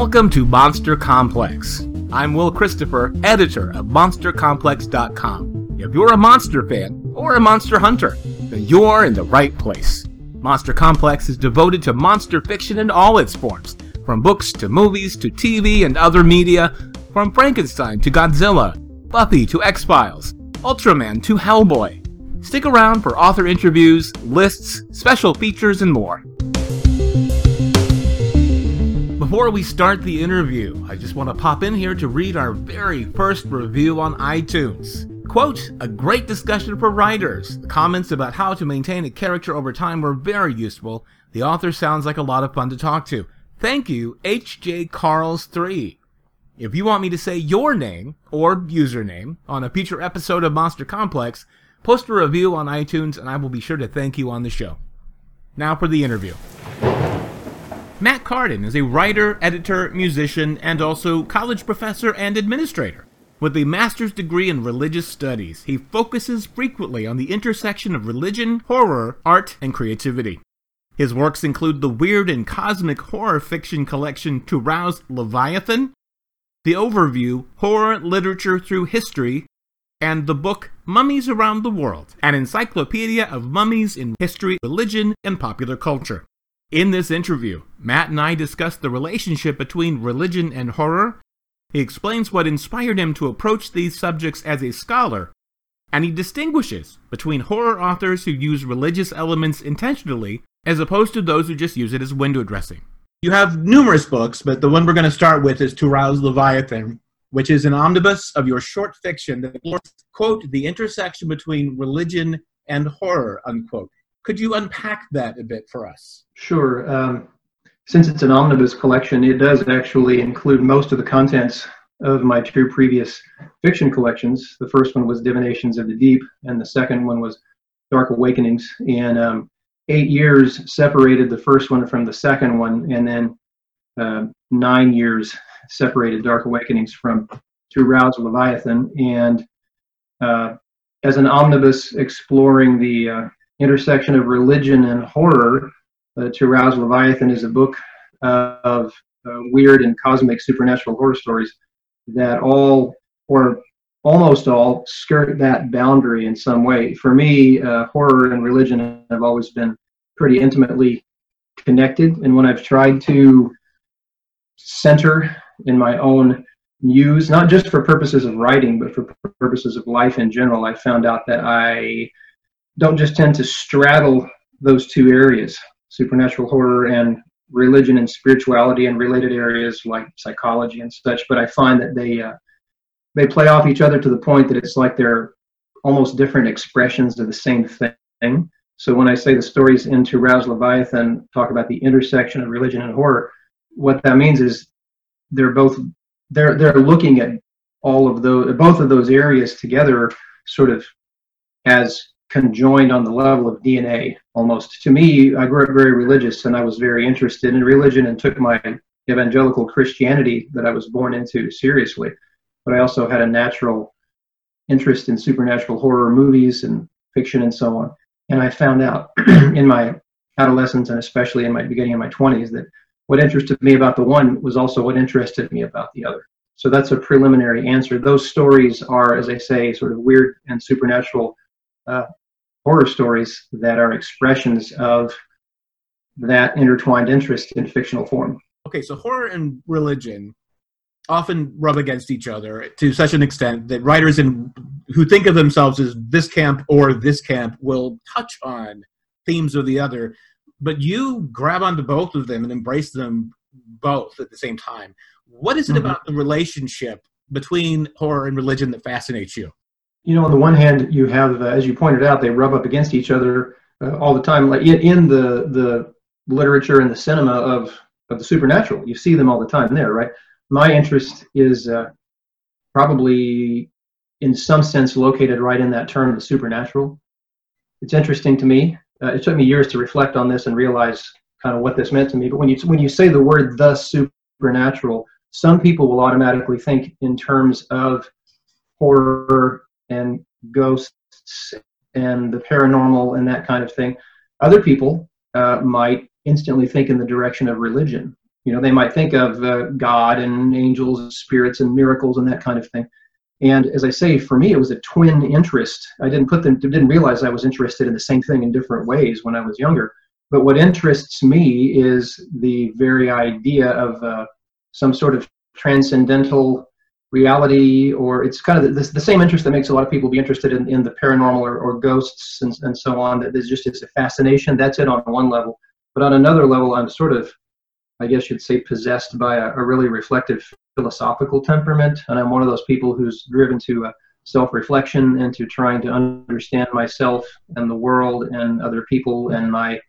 Welcome to Monster Complex. I'm Will Christopher, editor of MonsterComplex.com. If you're a monster fan or a monster hunter, then you're in the right place. Monster Complex is devoted to monster fiction in all its forms, from books to movies to TV and other media, from Frankenstein to Godzilla, Buffy to X Files, Ultraman to Hellboy. Stick around for author interviews, lists, special features, and more. Before we start the interview, I just want to pop in here to read our very first review on iTunes. Quote, a great discussion for writers. The comments about how to maintain a character over time were very useful. The author sounds like a lot of fun to talk to. Thank you, HJ Carls3. If you want me to say your name or username on a future episode of Monster Complex, post a review on iTunes and I will be sure to thank you on the show. Now for the interview. Matt Cardin is a writer, editor, musician, and also college professor and administrator. With a master's degree in religious studies, he focuses frequently on the intersection of religion, horror, art, and creativity. His works include the weird and cosmic horror fiction collection To Rouse Leviathan, the overview Horror Literature Through History, and the book Mummies Around the World, an encyclopedia of mummies in history, religion, and popular culture. In this interview, Matt and I discuss the relationship between religion and horror. He explains what inspired him to approach these subjects as a scholar, and he distinguishes between horror authors who use religious elements intentionally as opposed to those who just use it as window dressing. You have numerous books, but the one we're going to start with is To Rouse Leviathan, which is an omnibus of your short fiction that quote, the intersection between religion and horror, unquote. Could you unpack that a bit for us? Sure. Um, since it's an omnibus collection, it does actually include most of the contents of my two previous fiction collections. The first one was Divinations of the Deep, and the second one was Dark Awakenings. And um, eight years separated the first one from the second one, and then uh, nine years separated Dark Awakenings from To Rouse of Leviathan. And uh, as an omnibus exploring the uh, intersection of religion and horror. Uh, to Rouse Leviathan is a book of uh, weird and cosmic supernatural horror stories that all, or almost all, skirt that boundary in some way. For me, uh, horror and religion have always been pretty intimately connected. And when I've tried to center in my own muse, not just for purposes of writing, but for purposes of life in general, I found out that I don't just tend to straddle those two areas supernatural horror and religion and spirituality and related areas like psychology and such but i find that they uh, they play off each other to the point that it's like they're almost different expressions of the same thing. So when i say the stories into rouse leviathan talk about the intersection of religion and horror what that means is they're both they're they're looking at all of those both of those areas together sort of as conjoined on the level of DNA almost. To me, I grew up very religious and I was very interested in religion and took my evangelical Christianity that I was born into seriously. But I also had a natural interest in supernatural horror movies and fiction and so on. And I found out in my adolescence and especially in my beginning of my 20s that what interested me about the one was also what interested me about the other. So that's a preliminary answer. Those stories are, as I say, sort of weird and supernatural uh, horror stories that are expressions of that intertwined interest in fictional form. Okay, so horror and religion often rub against each other to such an extent that writers in who think of themselves as this camp or this camp will touch on themes of the other, but you grab onto both of them and embrace them both at the same time. What is it mm-hmm. about the relationship between horror and religion that fascinates you? You know, on the one hand, you have, uh, as you pointed out, they rub up against each other uh, all the time. Like in, the the literature and the cinema of of the supernatural, you see them all the time there, right? My interest is uh, probably, in some sense, located right in that term, the supernatural. It's interesting to me. Uh, it took me years to reflect on this and realize kind of what this meant to me. But when you when you say the word the supernatural, some people will automatically think in terms of horror and ghosts and the paranormal and that kind of thing. Other people uh, might instantly think in the direction of religion. You know, they might think of uh, God and angels and spirits and miracles and that kind of thing. And as I say, for me, it was a twin interest. I didn't put them, didn't realize I was interested in the same thing in different ways when I was younger. But what interests me is the very idea of uh, some sort of transcendental reality, or it's kind of the, the, same interest that makes a lot of people be interested in, in the paranormal or, or ghosts and, and so on. That there's just it's a fascination. That's it on one level. But on another level, I'm sort of, I guess you'd say, possessed by a, a really reflective philosophical temperament, and I'm one of those people who's driven to uh, self-reflection and to trying to understand myself and the world and other people and my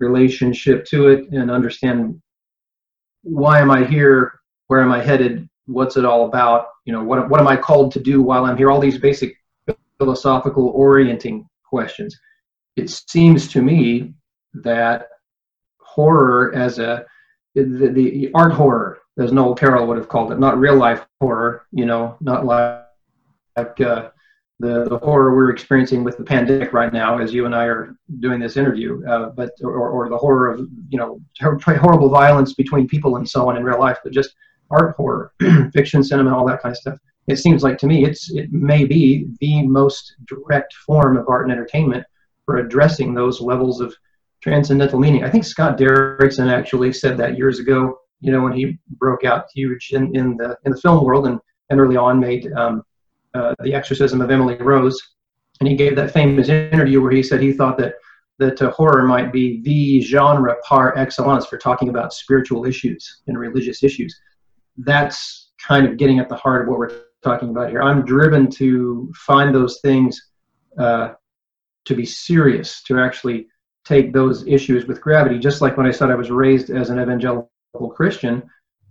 relationship to it and understand why am I here, where am I headed, what's it all about, you know, what what am I called to do while I'm here? All these basic philosophical orienting questions. It seems to me that horror as a the, the art horror as Noel Carroll would have called it, not real life horror, you know, not like, like uh, the, the horror we're experiencing with the pandemic right now as you and I are doing this interview, uh, but or, or the horror of, you know, horrible violence between people and so on in real life, but just art horror, fiction, cinema, all that kind of stuff. It seems like to me it's it may be the most direct form of art and entertainment for addressing those levels of transcendental meaning. I think Scott Derrickson actually said that years ago you know, when he broke out huge in, in the in the film world and, and early on made um, uh, The Exorcism of Emily Rose. And he gave that famous interview where he said he thought that that uh, horror might be the genre par excellence for talking about spiritual issues and religious issues. That's kind of getting at the heart of what we're talking about here. I'm driven to find those things uh, to be serious, to actually take those issues with gravity. Just like when I said I was raised as an evangelical Christian,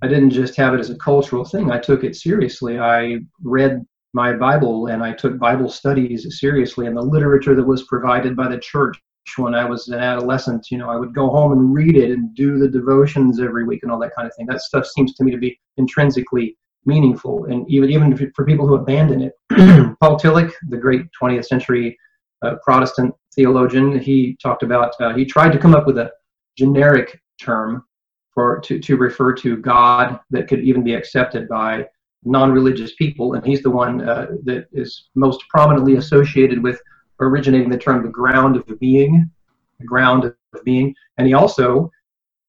I didn't just have it as a cultural thing. I took it seriously. I read my Bible and I took Bible studies seriously and the literature that was provided by the church when I was an adolescent. You know, I would go home and read it and do the devotions every week and all that kind of thing. That stuff seems to me to be intrinsically meaningful and even even for people who abandon it. Paul Tillich, the great 20th century uh, Protestant theologian, he talked about uh, he tried to come up with a generic term for to, to refer to God that could even be accepted by non-religious people, and he's the one uh, that is most prominently associated with originating the term the ground of being, the ground of being, and he also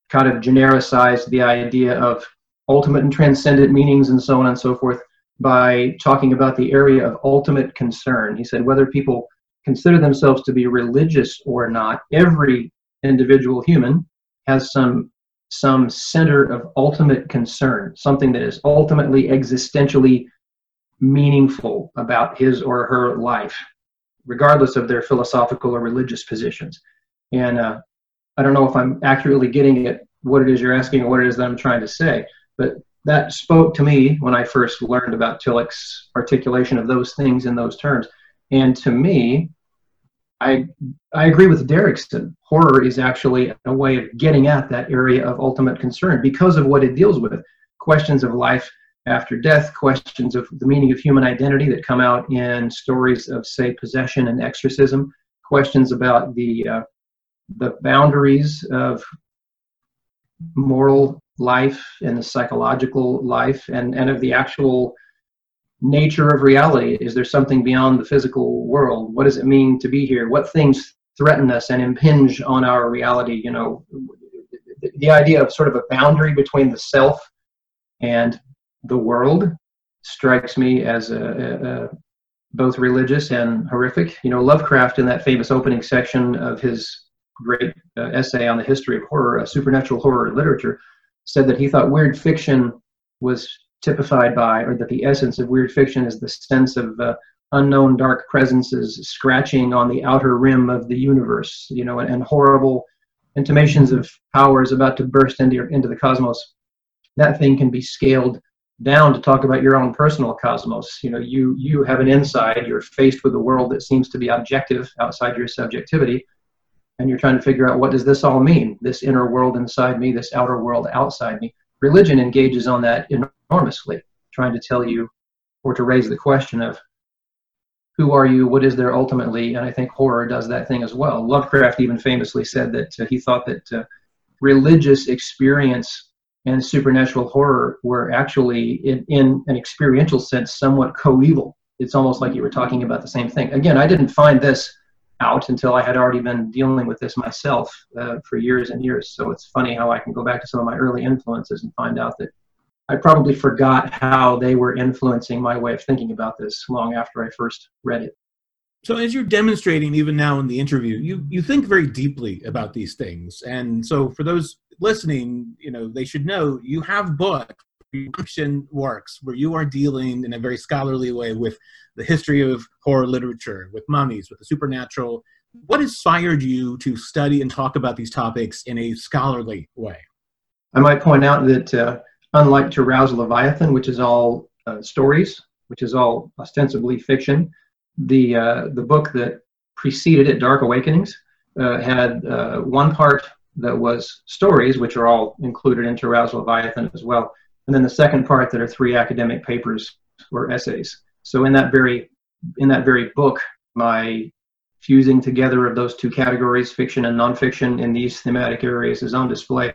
kind of genericized the idea of ultimate and transcendent meanings and so on and so forth by talking about the area of ultimate concern. He said whether people consider themselves to be religious or not, every individual human has some some center of ultimate concern, something that is ultimately existentially meaningful about his or her life, regardless of their philosophical or religious positions. And uh, I don't know if I'm accurately getting at what it is you're asking or what it is that I'm trying to say, but that spoke to me when I first learned about Tillich's articulation of those things in those terms. And to me, I I agree with Derrickson. Horror is actually a way of getting at that area of ultimate concern because of what it deals with. Questions of life after death, questions of the meaning of human identity that come out in stories of, say, possession and exorcism, questions about the uh, the boundaries of moral life and the psychological life and, and of the actual nature of reality? Is there something beyond the physical world? What does it mean to be here? What things threaten us and impinge on our reality? You know, the idea of sort of a boundary between the self and the world strikes me as a, a, a both religious and horrific. You know, Lovecraft in that famous opening section of his great uh, essay on the history of horror, supernatural horror literature, said that he thought weird fiction was typified by, or that the essence of weird fiction is the sense of uh, unknown dark presences scratching on the outer rim of the universe, you know, and, and horrible intimations of powers about to burst into, into the cosmos. That thing can be scaled down to talk about your own personal cosmos. You know, you you have an inside. You're faced with a world that seems to be objective outside your subjectivity, and you're trying to figure out what does this all mean? This inner world inside me, this outer world outside me. Religion engages on that enormously, trying to tell you or to raise the question of who are you, what is there ultimately, and I think horror does that thing as well. Lovecraft even famously said that uh, he thought that uh, religious experience and supernatural horror were actually, in, in an experiential sense, somewhat coeval. It's almost like you were talking about the same thing. Again, I didn't find this out until I had already been dealing with this myself uh, for years and years. So it's funny how I can go back to some of my early influences and find out that I probably forgot how they were influencing my way of thinking about this long after I first read it. So as you're demonstrating even now in the interview, you you think very deeply about these things. And so for those listening, you know, they should know you have books fiction works where you are dealing in a very scholarly way with the history of horror literature, with mummies, with the supernatural. What inspired you to study and talk about these topics in a scholarly way? I might point out that uh, unlike To Rouse Leviathan, which is all uh, stories, which is all ostensibly fiction, the uh, the book that preceded it, Dark Awakenings, uh, had uh, one part that was stories, which are all included into Rouse Leviathan as well, and then the second part that are three academic papers or essays. So in that very in that very book, my fusing together of those two categories, fiction and nonfiction, in these thematic areas is on display.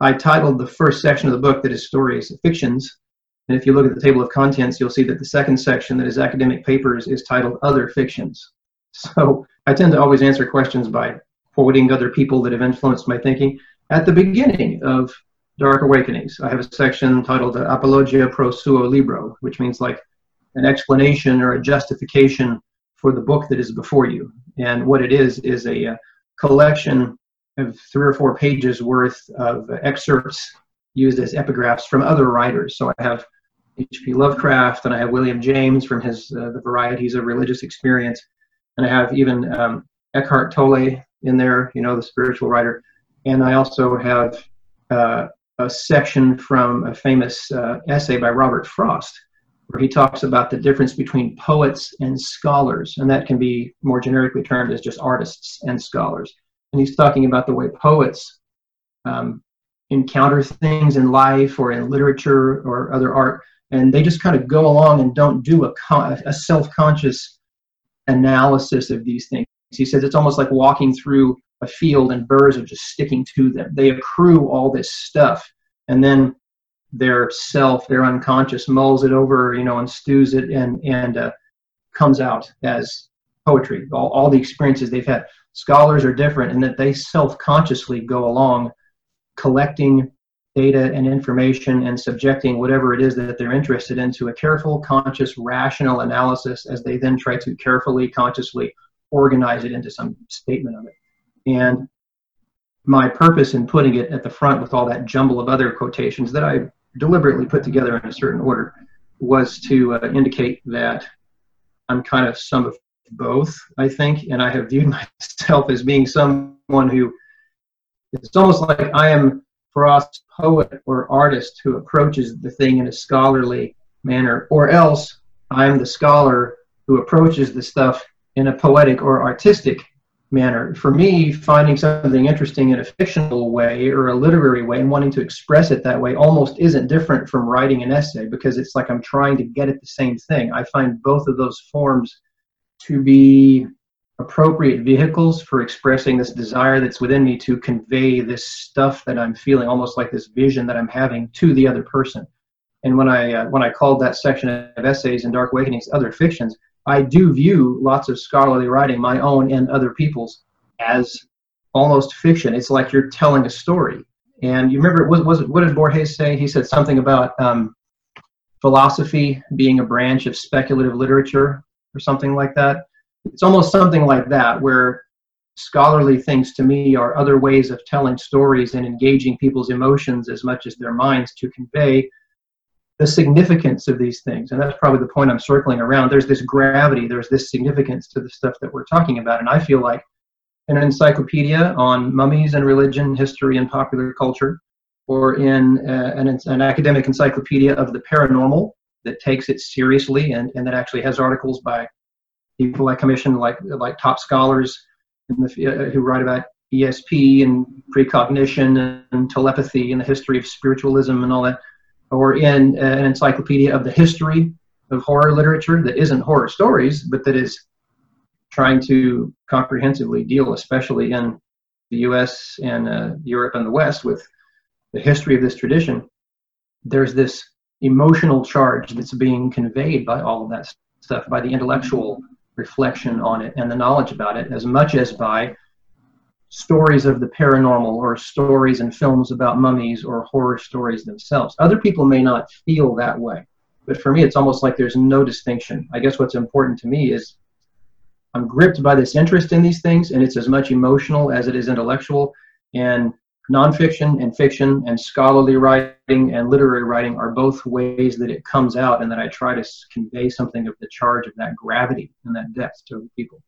I titled the first section of the book that is stories, fictions, and if you look at the table of contents, you'll see that the second section that is academic papers is titled Other Fictions. So I tend to always answer questions by quoting other people that have influenced my thinking. At the beginning of Dark Awakenings, I have a section titled Apologia pro suo libro, which means like an explanation or a justification for the book that is before you. And what it is, is a, a uh, collection of three or four pages worth of excerpts used as epigraphs from other writers. So I have H.P. Lovecraft, and I have William James from his uh, The Varieties of Religious Experience, and I have even um, Eckhart Tolle in there, you know, the spiritual writer, and I also have uh, a section from a famous uh, essay by Robert Frost, where he talks about the difference between poets and scholars, and that can be more generically termed as just artists and scholars. And he's talking about the way poets um, encounter things in life or in literature or other art and they just kind of go along and don't do a, a self-conscious analysis of these things. He says it's almost like walking through a field and birds are just sticking to them. They accrue all this stuff and then their self their unconscious mulls it over you know and stews it and and uh, comes out as poetry. All, all the experiences they've had. Scholars are different in that they self-consciously go along collecting data and information and subjecting whatever it is that they're interested in to a careful, conscious, rational analysis as they then try to carefully, consciously organize it into some statement of it. And my purpose in putting it at the front with all that jumble of other quotations that I deliberately put together in a certain order was to uh, indicate that I'm kind of some of both, I think, and I have viewed myself as being someone who it's almost like I am Frost poet or artist who approaches the thing in a scholarly manner, or else I'm the scholar who approaches the stuff in a poetic or artistic manner. For me, finding something interesting in a fictional way or a literary way and wanting to express it that way almost isn't different from writing an essay because it's like I'm trying to get at the same thing. I find both of those forms to be appropriate vehicles for expressing this desire that's within me to convey this stuff that I'm feeling, almost like this vision that I'm having to the other person. And when I uh, when I called that section of essays in Dark Awakenings other fictions, I do view lots of scholarly writing, my own and other people's, as almost fiction. It's like you're telling a story. And you remember, was, was what did Borges say? He said something about um, philosophy being a branch of speculative literature or something like that it's almost something like that where scholarly things to me are other ways of telling stories and engaging people's emotions as much as their minds to convey the significance of these things. And that's probably the point i'm circling around. There's this gravity there's this significance to the stuff that we're talking about. And i feel like in an encyclopedia on mummies and religion history and popular culture or in uh, an, an academic encyclopedia of the paranormal that takes it seriously and, and that actually has articles by people I commission, like like top scholars the, uh, who write about ESP and precognition and telepathy and the history of spiritualism and all that, or in uh, an encyclopedia of the history of horror literature that isn't horror stories, but that is trying to comprehensively deal, especially in the U.S. and uh, Europe and the West, with the history of this tradition, there's this emotional charge that's being conveyed by all of that stuff, by the intellectual reflection on it and the knowledge about it, as much as by stories of the paranormal or stories and films about mummies or horror stories themselves. Other people may not feel that way, but for me, it's almost like there's no distinction. I guess what's important to me is I'm gripped by this interest in these things, and it's as much emotional as it is intellectual. And nonfiction and fiction and scholarly writing and literary writing are both ways that it comes out, and that I try to convey something of the charge of that gravity and that depth to people.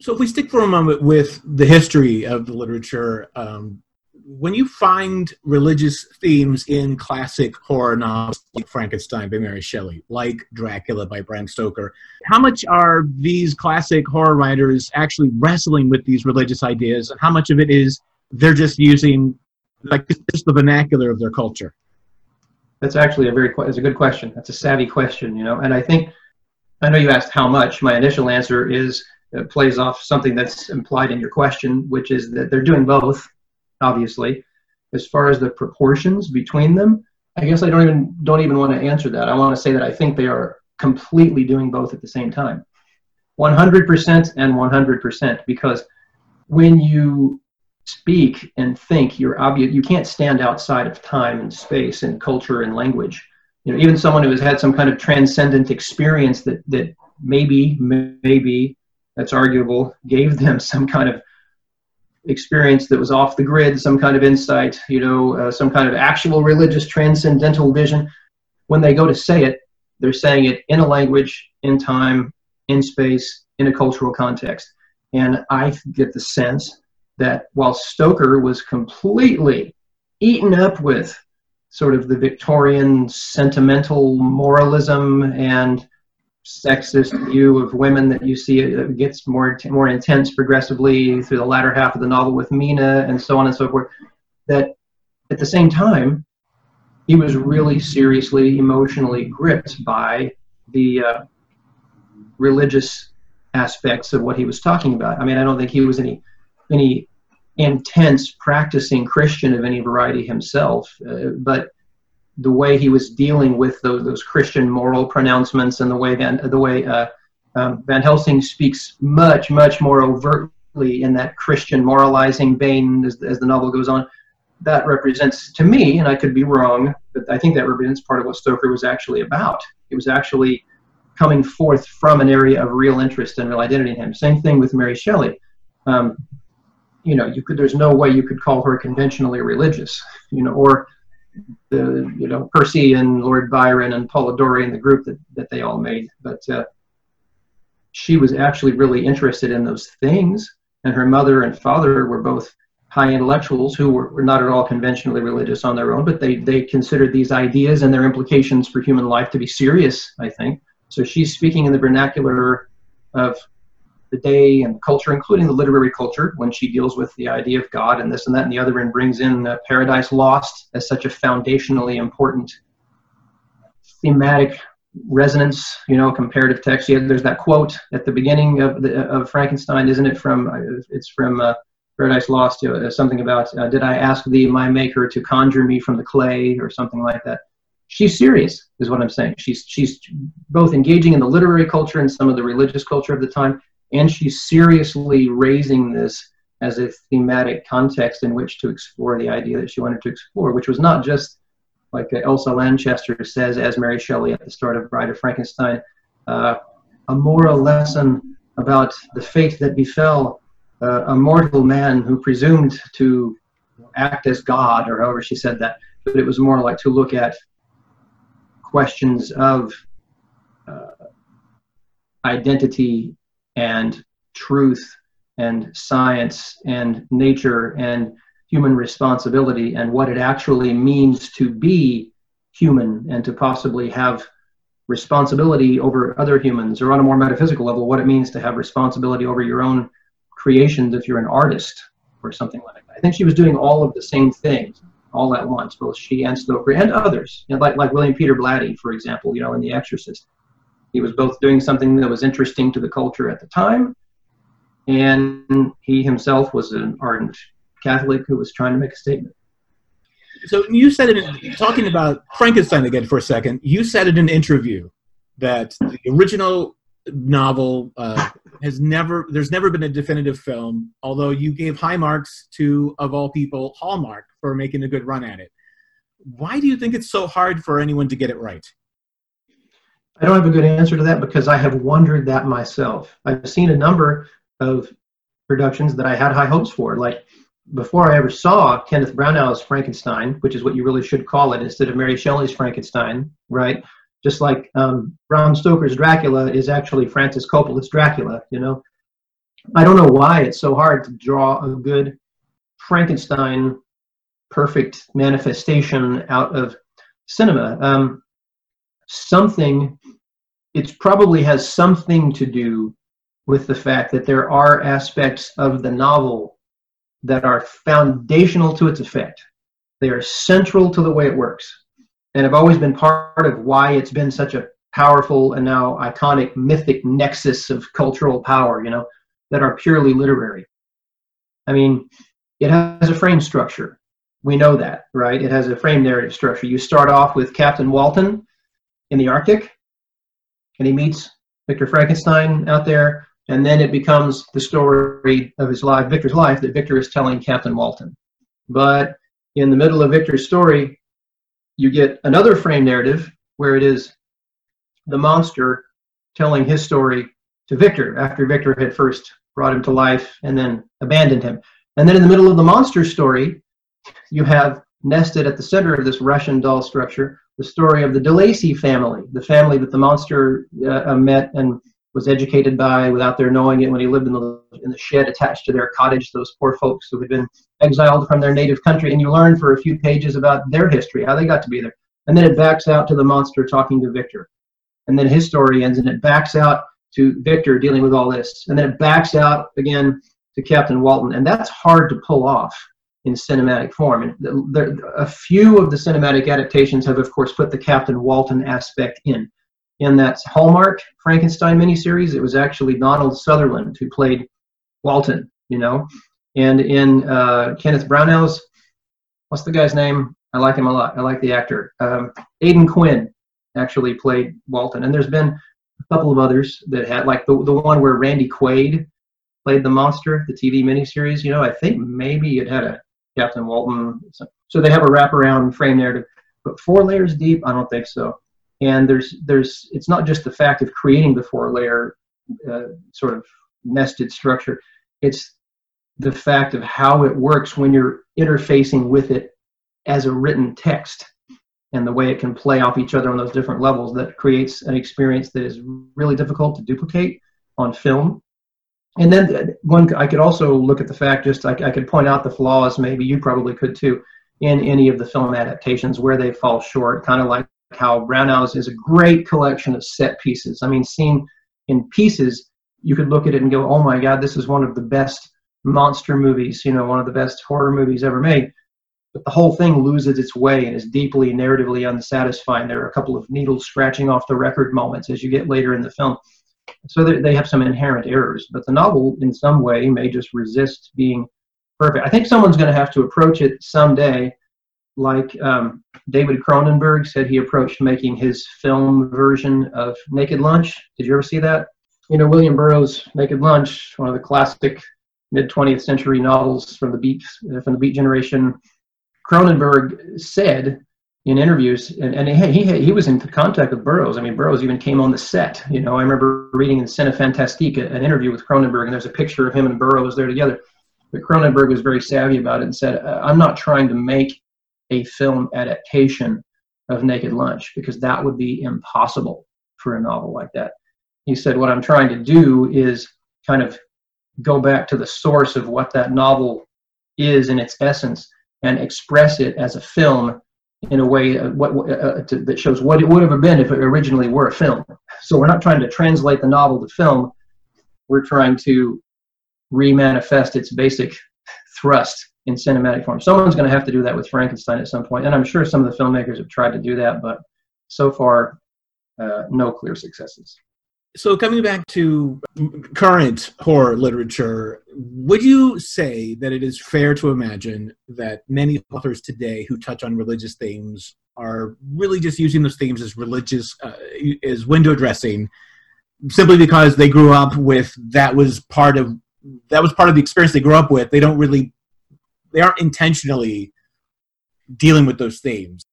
So, if we stick for a moment with the history of the literature, um, when you find religious themes in classic horror novels like Frankenstein by Mary Shelley, like Dracula by Bram Stoker, how much are these classic horror writers actually wrestling with these religious ideas, and how much of it is they're just using like just the vernacular of their culture? That's actually a very it's a good question. That's a savvy question, you know. And I think I know you asked how much. My initial answer is it plays off something that's implied in your question, which is that they're doing both obviously. As far as the proportions between them, I guess I don't even don't even want to answer that. I want to say that I think they are completely doing both at the same time. 100% and 100% because when you speak and think you're obvious you can't stand outside of time and space and culture and language you know even someone who has had some kind of transcendent experience that that maybe maybe that's arguable gave them some kind of experience that was off the grid, some kind of insight, you know, uh, some kind of actual religious transcendental vision. When they go to say it, they're saying it in a language, in time, in space, in a cultural context. And I get the sense that while Stoker was completely eaten up with sort of the Victorian sentimental moralism and sexist view of women that you see it gets more more intense progressively through the latter half of the novel with Mina and so on and so forth. That at the same time, he was really seriously emotionally gripped by the uh, religious aspects of what he was talking about. I mean, I don't think he was any any intense practicing Christian of any variety himself, uh, but the way he was dealing with those, those Christian moral pronouncements and the way Van, the way uh, um, Van Helsing speaks much, much more overtly in that Christian moralizing vein as, as the novel goes on. That represents, to me, and I could be wrong, but I think that represents part of what Stoker was actually about. It was actually coming forth from an area of real interest and real identity in him. Same thing with Mary Shelley. Um, you know, you could. There's no way you could call her conventionally religious. You know, or the you know Percy and Lord Byron and Polidori and the group that, that they all made. But uh, she was actually really interested in those things, and her mother and father were both high intellectuals who were, were not at all conventionally religious on their own, but they they considered these ideas and their implications for human life to be serious. I think so. She's speaking in the vernacular of the day and culture, including the literary culture, when she deals with the idea of God and this and that and the other, and brings in uh, Paradise Lost as such a foundationally important thematic resonance, you know, comparative text. Yeah, there's that quote at the beginning of the, of Frankenstein, isn't it? From uh, it's from uh, Paradise Lost, you know, something about uh, "Did I ask thee, my Maker, to conjure me from the clay?" or something like that. She's serious, is what I'm saying. She's she's both engaging in the literary culture and some of the religious culture of the time, and she's seriously raising this as a thematic context in which to explore the idea that she wanted to explore, which was not just like Elsa Lanchester says, as Mary Shelley at the start of Bride of Frankenstein, uh, a moral lesson about the fate that befell uh, a mortal man who presumed to act as God, or however she said that. But it was more like to look at questions of uh, identity and truth and science and nature and human responsibility and what it actually means to be human and to possibly have responsibility over other humans or on a more metaphysical level what it means to have responsibility over your own creations if you're an artist or something like that. I think she was doing all of the same things all at once both she and stoker and others. You know, like, like william peter blatty for example you know in the exorcist he was both doing something that was interesting to the culture at the time, and he himself was an ardent Catholic who was trying to make a statement. so you said it in, talking about Frankenstein again for a second. You said in an interview that the original novel uh, has never there's never been a definitive film. Although you gave high marks to of all people Hallmark for making a good run at it. Why do you think it's so hard for anyone to get it right? I don't have a good answer to that because I have wondered that myself. I've seen a number of productions that I had high hopes for, like before I ever saw Kenneth Branagh's Frankenstein, which is what you really should call it instead of Mary Shelley's Frankenstein, right? Just like um, Bram Stoker's Dracula is actually Francis Coppola's Dracula, you know. I don't know why it's so hard to draw a good Frankenstein perfect manifestation out of cinema. Um, something, it probably has something to do with the fact that there are aspects of the novel that are foundational to its effect. They are central to the way it works and have always been part of why it's been such a powerful and now iconic mythic nexus of cultural power, you know, that are purely literary. I mean, it has a frame structure. We know that, right? It has a frame narrative structure. You start off with Captain Walton in the Arctic, and he meets Victor Frankenstein out there, and then it becomes the story of his life, Victor's life, that Victor is telling Captain Walton. But in the middle of Victor's story, you get another frame narrative where it is the monster telling his story to Victor after Victor had first brought him to life and then abandoned him. And then in the middle of the monster story, you have nested at the center of this Russian doll structure the story of the De Lacey family, the family that the monster uh, met and was educated by without their knowing it when he lived in the in the shed attached to their cottage. Those poor folks who had been exiled from their native country, and you learn for a few pages about their history, how they got to be there, and then it backs out to the monster talking to Victor, and then his story ends, and it backs out to Victor dealing with all this, and then it backs out again to Captain Walton, and that's hard to pull off in cinematic form. And a few of the cinematic adaptations have, of course, put the Captain Walton aspect in in that Hallmark Frankenstein miniseries, it was actually Donald Sutherland who played Walton, you know. And in uh, Kenneth Branagh's, what's the guy's name? I like him a lot. I like the actor. Um, Aidan Quinn actually played Walton. And there's been a couple of others that had, like the, the one where Randy Quaid played the monster, the TV miniseries. You know, I think maybe it had a Captain Walton. So they have a wraparound frame narrative. But four layers deep, I don't think so and there's there's it's not just the fact of creating the four layer uh, sort of nested structure it's the fact of how it works when you're interfacing with it as a written text and the way it can play off each other on those different levels that creates an experience that is really difficult to duplicate on film and then one i could also look at the fact just I, I could point out the flaws maybe you probably could too in any of the film adaptations where they fall short kind of like how Branagh's is a great collection of set pieces. I mean, seen in pieces, you could look at it and go, "Oh my God, this is one of the best monster movies. You know, one of the best horror movies ever made." But the whole thing loses its way and is deeply narratively unsatisfying. There are a couple of needles scratching off the record moments as you get later in the film. So they have some inherent errors, but the novel, in some way, may just resist being perfect. I think someone's going to have to approach it someday like um, David Cronenberg said he approached making his film version of Naked Lunch. Did you ever see that? You know, William Burroughs' Naked Lunch, one of the classic mid 20th century novels from the Beat from the Beat generation. Cronenberg said in interviews, and, and he, he, he was in contact with Burroughs. I mean, Burroughs even came on the set. You know, I remember reading in Cinefantastique an interview with Cronenberg, and there's a picture of him and Burroughs there together. But Cronenberg was very savvy about it and said, uh, I'm not trying to make a film adaptation of Naked Lunch because that would be impossible for a novel like that. He said, What I'm trying to do is kind of go back to the source of what that novel is in its essence and express it as a film in a way uh, what, uh, to, that shows what it would have been if it originally were a film. So we're not trying to translate the novel to film. We're trying to remanifest its basic thrust in cinematic form. Someone's going to have to do that with Frankenstein at some point, and I'm sure some of the filmmakers have tried to do that, but so far, uh, no clear successes. So, coming back to current horror literature, would you say that it is fair to imagine that many authors today who touch on religious themes are really just using those themes as religious, uh, as window dressing, simply because they grew up with that was part of that was part of the experience they grew up with. They don't really, they aren't intentionally dealing with those themes.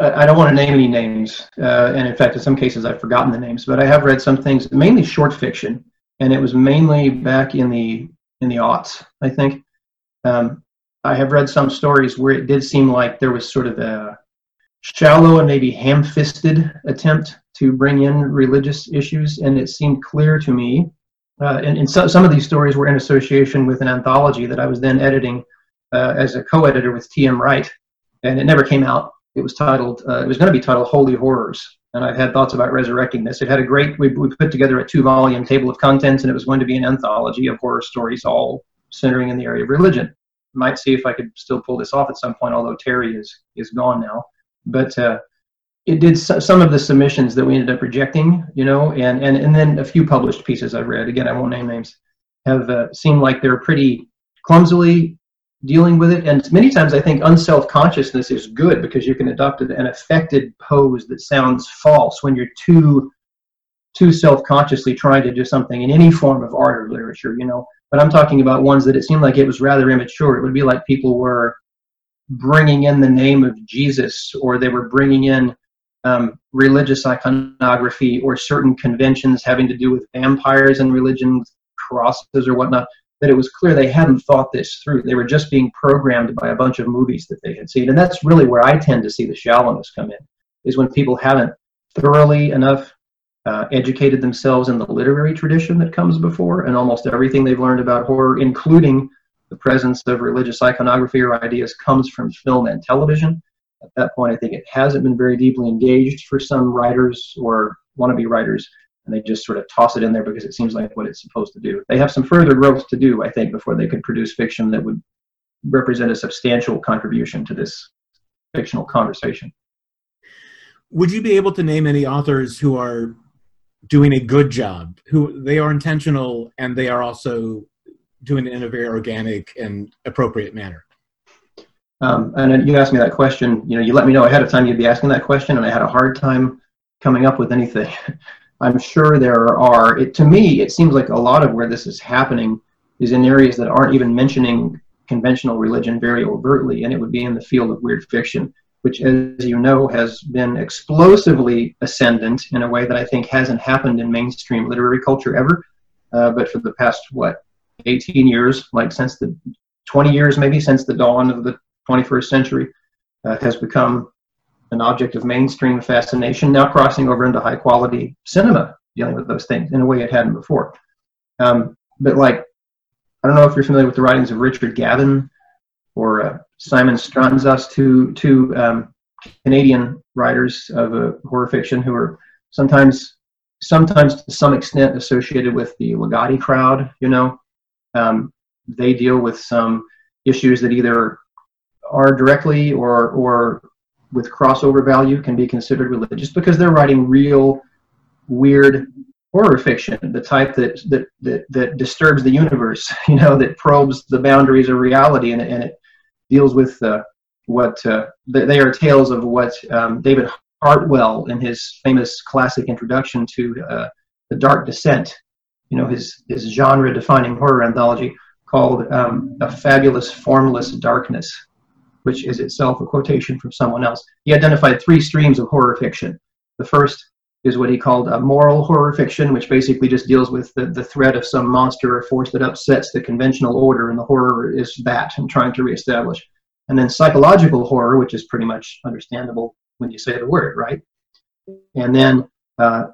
I don't want to name any names, uh, and in fact, in some cases, I've forgotten the names. But I have read some things, mainly short fiction, and it was mainly back in the in the aughts, I think. Um, I have read some stories where it did seem like there was sort of a shallow and maybe ham-fisted attempt to bring in religious issues, and it seemed clear to me. Uh, and, and so, some of these stories were in association with an anthology that I was then editing uh, as a co-editor with T.M. Wright, and it never came out it was titled, uh, it was going to be titled Holy Horrors. And I've had thoughts about resurrecting this. It had a great, we, we put together a two volume table of contents, and it was going to be an anthology of horror stories, all centering in the area of religion. Might see if I could still pull this off at some point, although Terry is, is gone now. But uh, it did some of the submissions that we ended up rejecting, you know, and, and, and then a few published pieces I've read, again, I won't name names, have uh, seemed like they're pretty clumsily dealing with it. And many times I think unself consciousness is good because you can adopt an affected pose that sounds false when you're too too self-consciously trying to do something in any form of art or literature, you know. But I'm talking about ones that it seemed like it was rather immature. It would be like people were bringing in the name of Jesus, or they were bringing in um, religious iconography, or certain conventions having to do with vampires and religion, crosses or whatnot that it was clear they hadn't thought this through. They were just being programmed by a bunch of movies that they had seen. And that's really where I tend to see the shallowness come in, is when people haven't thoroughly enough uh, educated themselves in the literary tradition that comes before, and almost everything they've learned about horror, including the presence of religious iconography or ideas, comes from film and television. At that point, I think it hasn't been very deeply engaged for some writers or wannabe writers and they just sort of toss it in there because it seems like what it's supposed to do. They have some further growth to do, I think, before they could produce fiction that would represent a substantial contribution to this fictional conversation. Would you be able to name any authors who are doing a good job, who they are intentional and they are also doing it in a very organic and appropriate manner? Um, and you asked me that question, you know, you let me know ahead of time you'd be asking that question, and I had a hard time coming up with anything. I'm sure there are. It, to me, it seems like a lot of where this is happening is in areas that aren't even mentioning conventional religion very overtly, and it would be in the field of weird fiction, which, as you know, has been explosively ascendant in a way that I think hasn't happened in mainstream literary culture ever. Uh, but for the past, what, 18 years, like since the 20 years maybe since the dawn of the 21st century, uh, has become an object of mainstream fascination, now crossing over into high quality cinema, dealing with those things in a way it hadn't before. Um, but like, I don't know if you're familiar with the writings of Richard Gavin or uh, Simon Strantzas, two two um, Canadian writers of uh, horror fiction who are sometimes sometimes to some extent associated with the Ligotti crowd. You know, um, they deal with some issues that either are directly or or with crossover value can be considered religious because they're writing real weird horror fiction the type that that that, that disturbs the universe you know that probes the boundaries of reality and, and it deals with uh, what uh, they are tales of what um, david hartwell in his famous classic introduction to uh, the dark descent you know his his genre defining horror anthology called um, a fabulous formless darkness which is itself a quotation from someone else. He identified three streams of horror fiction. The first is what he called a moral horror fiction, which basically just deals with the, the threat of some monster or force that upsets the conventional order, and the horror is that and trying to reestablish. And then psychological horror, which is pretty much understandable when you say the word, right? And then uh,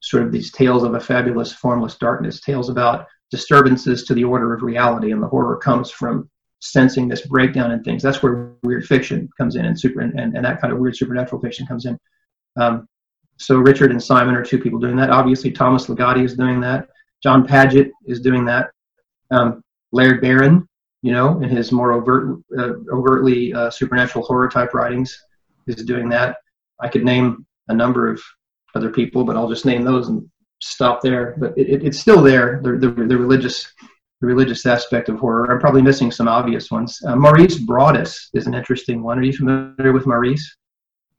sort of these tales of a fabulous, formless darkness, tales about disturbances to the order of reality, and the horror comes from sensing this breakdown in things. That's where weird fiction comes in, and super and, and, that kind of weird supernatural fiction comes in. Um, so Richard and Simon are two people doing that. Obviously, Thomas Ligotti is doing that. Jon Padgett is doing that. Um, Laird Barron, you know, in his more overt, uh, overtly uh, supernatural horror type writings, is doing that. I could name a number of other people, but I'll just name those and stop there, but it, it, it's still there. The, the, the religious the religious aspect of horror. I'm probably missing some obvious ones. Uh, Maurice Broaddus is an interesting one. Are you familiar with Maurice?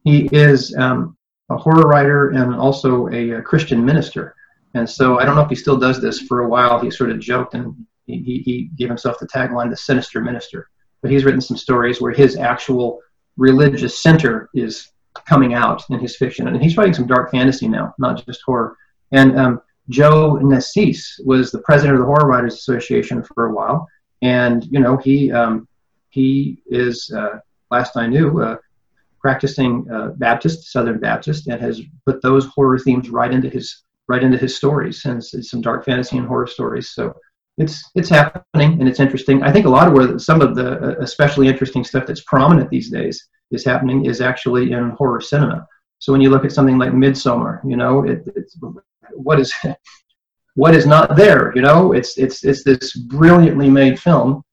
He is um, a horror writer and also a, a, Christian minister. And so I don't know if he still does this. For a while, he sort of joked and he, he gave himself the tagline, the sinister minister. But he's written some stories where his actual religious center is coming out in his fiction. And he's writing some dark fantasy now, not just horror. And um, Joe Nassise was the president of the Horror Writers Association for a while. And, you know, he, um, he is, uh, last I knew, uh, practicing uh, Baptist, Southern Baptist, and has put those horror themes right into his right into his stories, and some dark fantasy and horror stories. So it's it's happening and it's interesting. I think a lot of where some of the uh, especially interesting stuff that's prominent these days is happening is actually in horror cinema. So when you look at something like Midsommar, you know, it, it's what is what is not there. You know, it's it's it's this brilliantly made film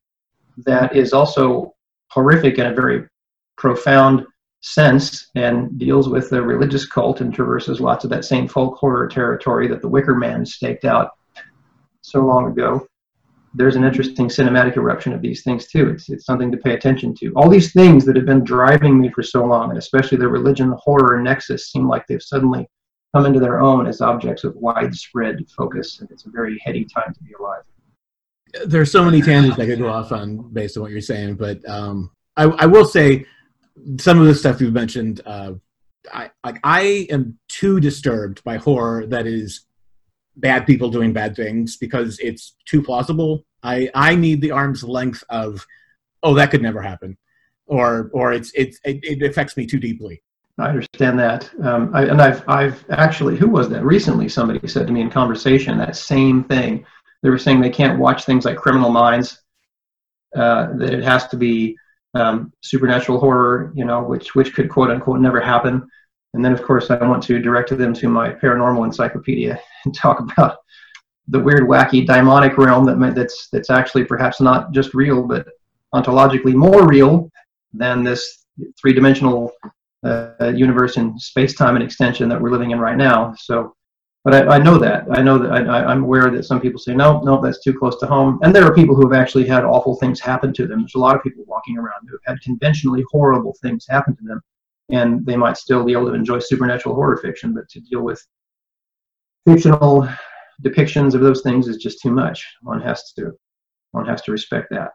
that is also horrific in a very profound sense and deals with the religious cult and traverses lots of that same folk horror territory that the Wicker Man staked out so long ago. There's an interesting cinematic eruption of these things too. It's, it's something to pay attention to. All these things that have been driving me for so long, and especially the religion horror nexus, seem like they've suddenly come into their own as objects of widespread focus, and it's a very heady time to be alive. There's so many tangents I could go off on based on what you're saying, but um, I, I will say some of the stuff you've mentioned, uh, I like I am too disturbed by horror that is bad people doing bad things because it's too plausible. I I need the arm's length of oh that could never happen, or or it's it's it, it affects me too deeply. I understand that, um, I, and I've I've actually who was that recently? Somebody said to me in conversation that same thing. They were saying they can't watch things like Criminal Minds. Uh, that it has to be um, supernatural horror, you know, which which could quote unquote never happen. And then of course I want to direct them to my paranormal encyclopedia and talk about the weird, wacky, demonic realm that that's that's actually perhaps not just real, but ontologically more real than this three-dimensional uh, universe in space-time and extension that we're living in right now. So but I, I, know that. I know that I, am aware that some people say, no, no, that's too close to home. And there are people who have actually had awful things happen to them. There's a lot of people walking around who have had conventionally horrible things happen to them. And they might still be able to enjoy supernatural horror fiction, but to deal with fictional depictions of those things is just too much. One has to, one has to respect that.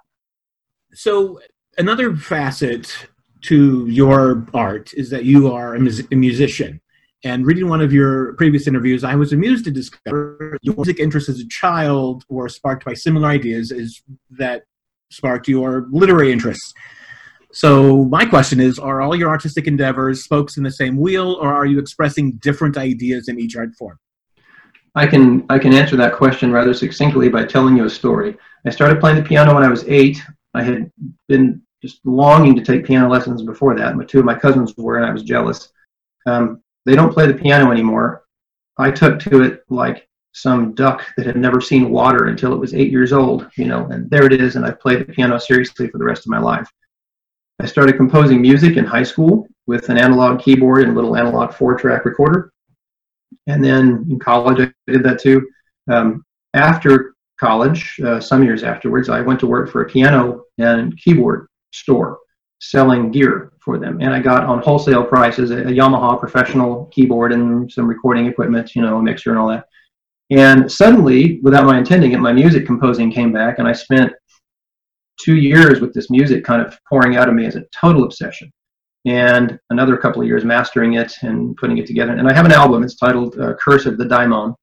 So another facet to your art is that you are a, mus- a musician and reading one of your previous interviews, I was amused to discover your music interests as a child were sparked by similar ideas as that sparked your literary interests. So my question is, are all your artistic endeavors spokes in the same wheel, or are you expressing different ideas in each art form? I can I can answer that question rather succinctly by telling you a story. I started playing the piano when I was eight. I had been just longing to take piano lessons before that. My two of my cousins were, and I was jealous. Um, they don't play the piano anymore. I took to it like some duck that had never seen water until it was eight years old, you know, and there it is, and I've played the piano seriously for the rest of my life. I started composing music in high school with an analog keyboard and a little analog four track recorder. And then in college, I did that too. Um, after college, uh, some years afterwards, I went to work for a piano and keyboard store selling gear for them. And I got on wholesale prices a, a, Yamaha professional keyboard and some recording equipment, you know, a mixer and all that. And suddenly, without my intending it, my music composing came back, and I spent two years with this music kind of pouring out of me as a total obsession. And another couple of years mastering it and putting it together. And I have an album, it's titled uh, Curse of the Daimon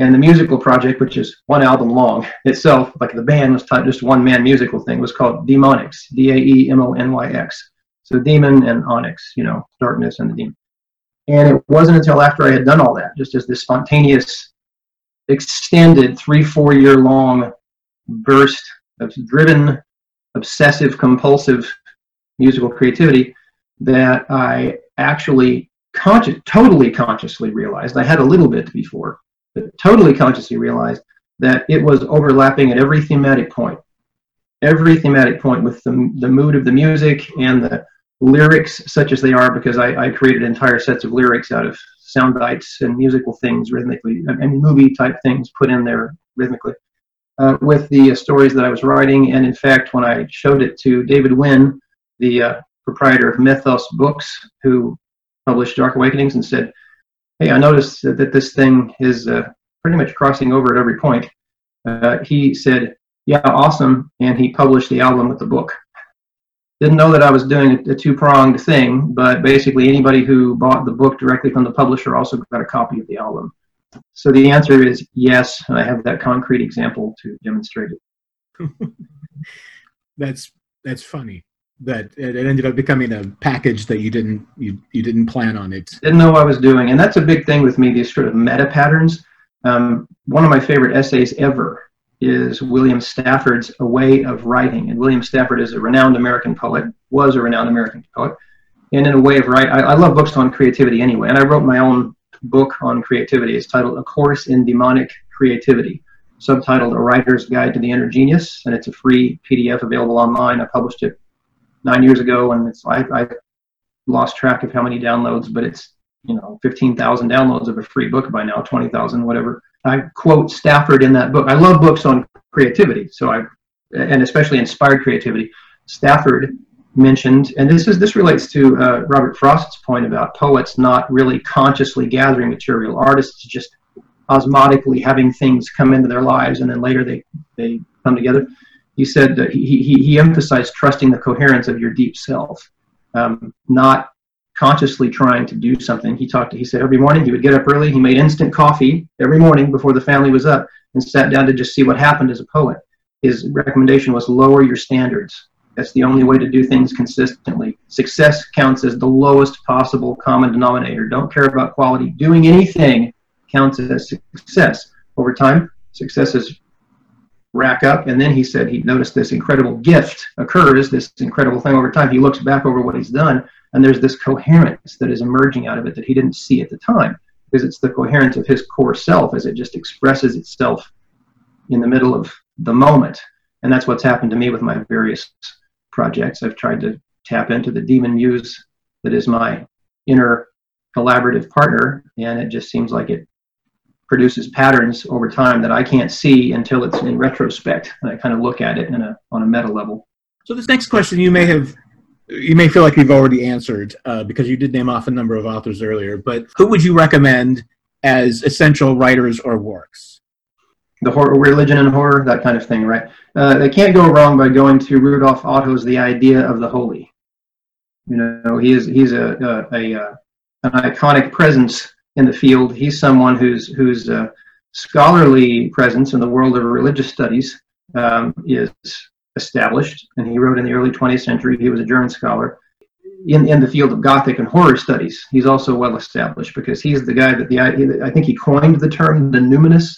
and the musical project, which is one album long itself, like the band was just one man musical thing, was called Daemonyx D A E M O N Y X. So demon and onyx, you know, darkness and the demon. And it wasn't until after I had done all that, just as this spontaneous, extended three, four year long burst of driven, obsessive, compulsive musical creativity, that I actually totally consciously realized I had a little bit before but totally consciously realized that it was overlapping at every thematic point. Every thematic point with the, the mood of the music and the lyrics, such as they are, because I, I created entire sets of lyrics out of sound bites and musical things rhythmically, and movie type things put in there rhythmically. Uh, with the stories that I was writing, and in fact, when I showed it to David Wynn, the uh, proprietor of Mythos Books, who published Dark Awakenings, and said, "Hey, I noticed that this thing is uh, pretty much crossing over at every point." Uh, he said, "Yeah, awesome," and he published the album with the book. Didn't know that I was doing a, a two-pronged thing, but basically anybody who bought the book directly from the publisher also got a copy of the album. So the answer is yes, and I have that concrete example to demonstrate it. that's that's funny that it ended up becoming a package that you didn't you you didn't plan on it. Didn't know what I was doing, and that's a big thing with me. These sort of meta patterns. Um, one of my favorite essays ever is William Stafford's A Way of Writing, and William Stafford is a renowned American poet, was a renowned American poet, and in a way of writing, I, I love books on creativity anyway, and I wrote my own book on creativity. It's titled A Course in Demonic Creativity, subtitled A Writer's Guide to the Inner Genius, and it's a free PDF available online. I published it nine years ago, and it's I, I lost track of how many downloads, but it's you know 15,000 downloads of a free book by now, 20,000, whatever. I quote Stafford in that book. I love books on creativity, so I and especially inspired creativity. Stafford mentioned, and this is this relates to uh, Robert Frost's point about poets not really consciously gathering material, artists just osmotically having things come into their lives, and then later they they come together. He said that he, he, he emphasized trusting the coherence of your deep self, um, not consciously trying to do something. He talked. He said every morning he would get up early. He made instant coffee every morning before the family was up, and sat down to just see what happened as a poet. His recommendation was lower your standards. That's the only way to do things consistently. Success counts as the lowest possible common denominator. Don't care about quality. Doing anything counts as success. Over time, successes rack up. And then he said he noticed this incredible gift occurs, this incredible thing over time. He looks back over what he's done and there's this coherence that is emerging out of it that he didn't see at the time because it's the coherence of his core self as it just expresses itself in the middle of the moment. And that's what's happened to me with my various projects. I've tried to tap into the demon muse that is my inner collaborative partner, and it just seems like it produces patterns over time that I can't see until it's in retrospect. And I kind of look at it a, on a meta level. So this next question you may have you may feel like you've already answered uh, because you did name off a number of authors earlier, but who would you recommend as essential writers or works? The horror, religion and horror, that kind of thing, right? Uh, they can't go wrong by going to Rudolf Otto's The Idea of the Holy. You know, he is he's a, a, a, a an iconic presence in the field. He's someone whose whose uh, scholarly presence in the world of religious studies um, is established, and he wrote in the early 20th century. He was a German scholar in, in the field of Gothic and horror studies. He's also well established because he's the guy that the I think he coined the term the numinous,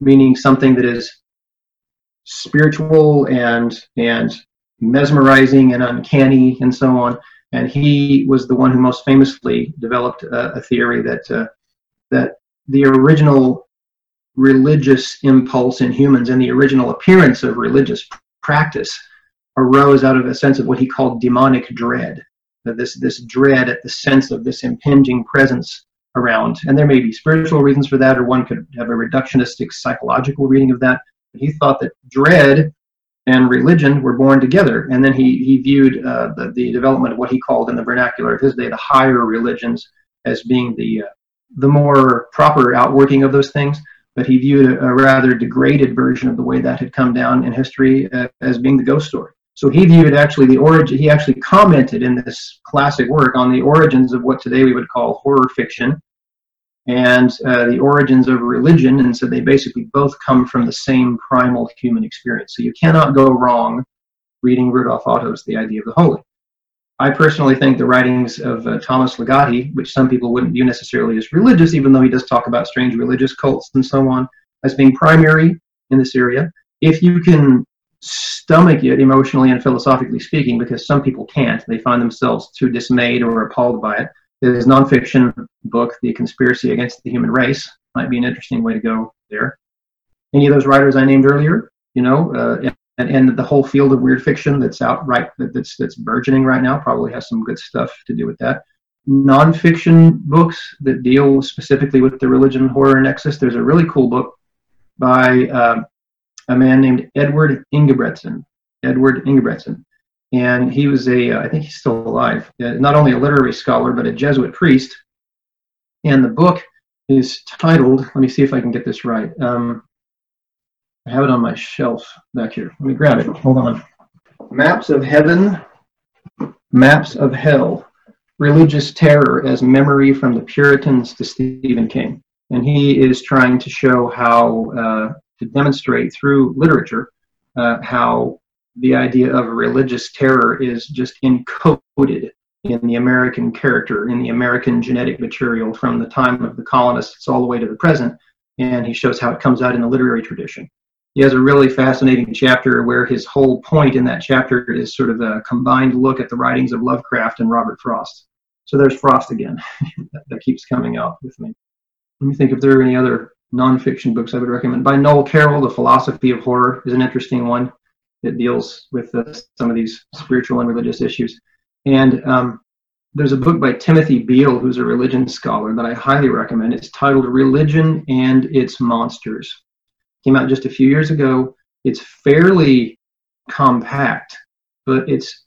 meaning something that is spiritual and and mesmerizing and uncanny and so on. And he was the one who most famously developed a, theory that uh, that the original religious impulse in humans and the original appearance of religious practice arose out of a sense of what he called demonic dread. This, this dread at the sense of this impinging presence around. And there may be spiritual reasons for that, or one could have a reductionistic psychological reading of that. But he thought that dread and religion were born together. And then he, he viewed uh, the, the development of what he called in the vernacular of his day the higher religions as being the, uh, the more proper outworking of those things but he viewed a, a, rather degraded version of the way that had come down in history uh, as being the ghost story. So he viewed actually the origin, he actually commented in this classic work on the origins of what today we would call horror fiction and uh, the origins of religion, and said they basically both come from the same primal human experience. So you cannot go wrong reading Rudolf Otto's The Idea of the Holy. I personally think the writings of uh, Thomas Ligotti, which some people wouldn't view necessarily as religious, even though he does talk about strange religious cults and so on, as being primary in this area. If you can stomach it emotionally and philosophically speaking, because some people can't, they find themselves too dismayed or appalled by it. His nonfiction book, The Conspiracy Against the Human Race, might be an interesting way to go there. Any of those writers I named earlier, you know, uh, and, and the whole field of weird fiction that's out right that's that's burgeoning right now probably has some good stuff to do with that. nonfiction books that deal specifically with the religion horror nexus, there's a really cool book by uh, a man named Edward Ingebretsen. Edward Ingebretsen. And he was a, uh, I think he's still alive, uh, not only a literary scholar, but a Jesuit priest. And the book is titled, let me see if I can get this right. Um, I have it on my shelf back here. Let me grab it. Hold on. Maps of Heaven, Maps of Hell Religious Terror as Memory from the Puritans to Stephen King. And he is trying to show how, uh, to demonstrate through literature, uh, how the idea of religious terror is just encoded in the American character, in the American genetic material from the time of the colonists all the way to the present. And he shows how it comes out in the literary tradition. He has a really fascinating chapter where his whole point in that chapter is sort of a combined look at the writings of Lovecraft and Robert Frost. So there's Frost again. that, keeps coming out with me. Let me think if there are any other nonfiction books I would recommend. By Noel Carroll, The Philosophy of Horror is an interesting one. It deals with uh, some of these spiritual and religious issues. And um, there's a book by Timothy Beal, who's a religion scholar, that I highly recommend. It's titled Religion and Its Monsters. Came out just a few years ago. It's fairly compact, but it's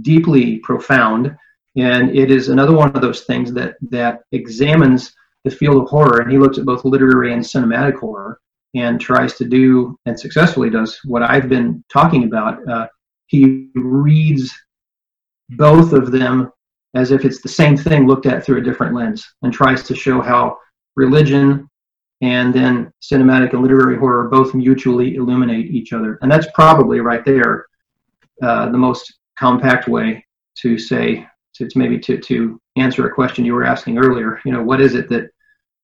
deeply profound. And it is another one of those things that, that examines the field of horror. And he looks at both literary and cinematic horror and tries to do, and successfully does, what I've been talking about. Uh, he reads both of them as if it's the same thing looked at through a different lens and tries to show how religion and then cinematic and literary horror both mutually illuminate each other. And that's probably right there uh, the most compact way to say, to, to, maybe to, to answer a question you were asking earlier. You know, what is it that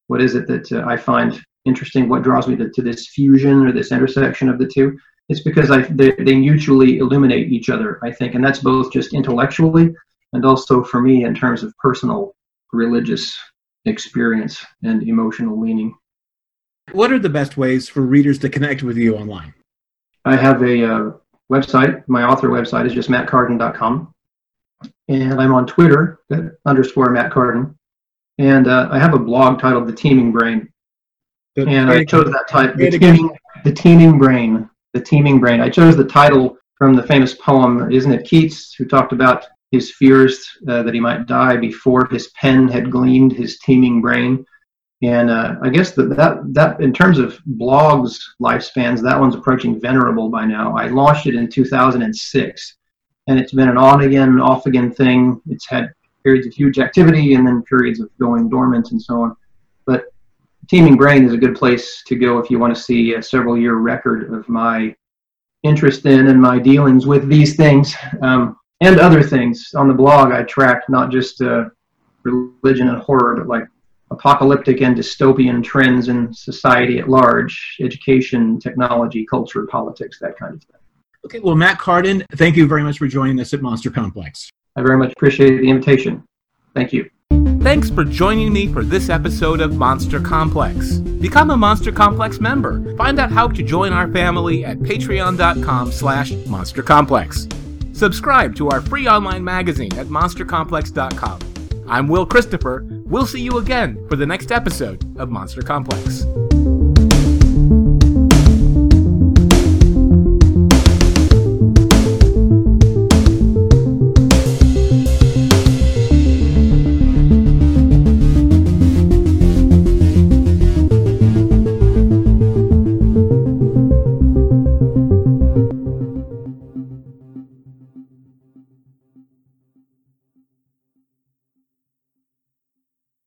what is it that uh, I find interesting? What draws me to, to this fusion or this intersection of the two? It's because I, they, they mutually illuminate each other, I think, and that's both just intellectually and also for me in terms of personal religious experience and emotional leaning. What are the best ways for readers to connect with you online? I have a uh, website. My author website is just mattcardin.com. And I'm on Twitter at underscore Matt Cardin. And uh, I have a blog titled The Teeming Brain. and I chose that title, the teeming, the teeming Brain. The Teeming Brain. I chose the title from the famous poem, isn't it Keats, who talked about his fears uh, that he might die before his pen had gleamed his teeming brain. And uh, I guess that, that that in terms of blogs lifespans, that one's approaching venerable by now. I launched it in 2006, and it's been an on again, off again thing. It's had periods of huge activity and then periods of going dormant and so on. But Teeming Brain is a good place to go if you want to see a several year record of my interest in and my dealings with these things. Um, and other things on the blog. I track not just uh, religion and horror, but like apocalyptic and dystopian trends in society at large, education, technology, culture, politics, that kind of thing. Okay, well, Matt Cardin, thank you very much for joining us at Monster Complex. I very much appreciate the invitation. Thank you. Thanks for joining me for this episode of Monster Complex. Become a Monster Complex member. Find out how to join our family at patreon.com slash monstercomplex. Subscribe to our free online magazine at monstercomplex.com. I'm Will Christopher. We'll see you again for the next episode of Monster Complex.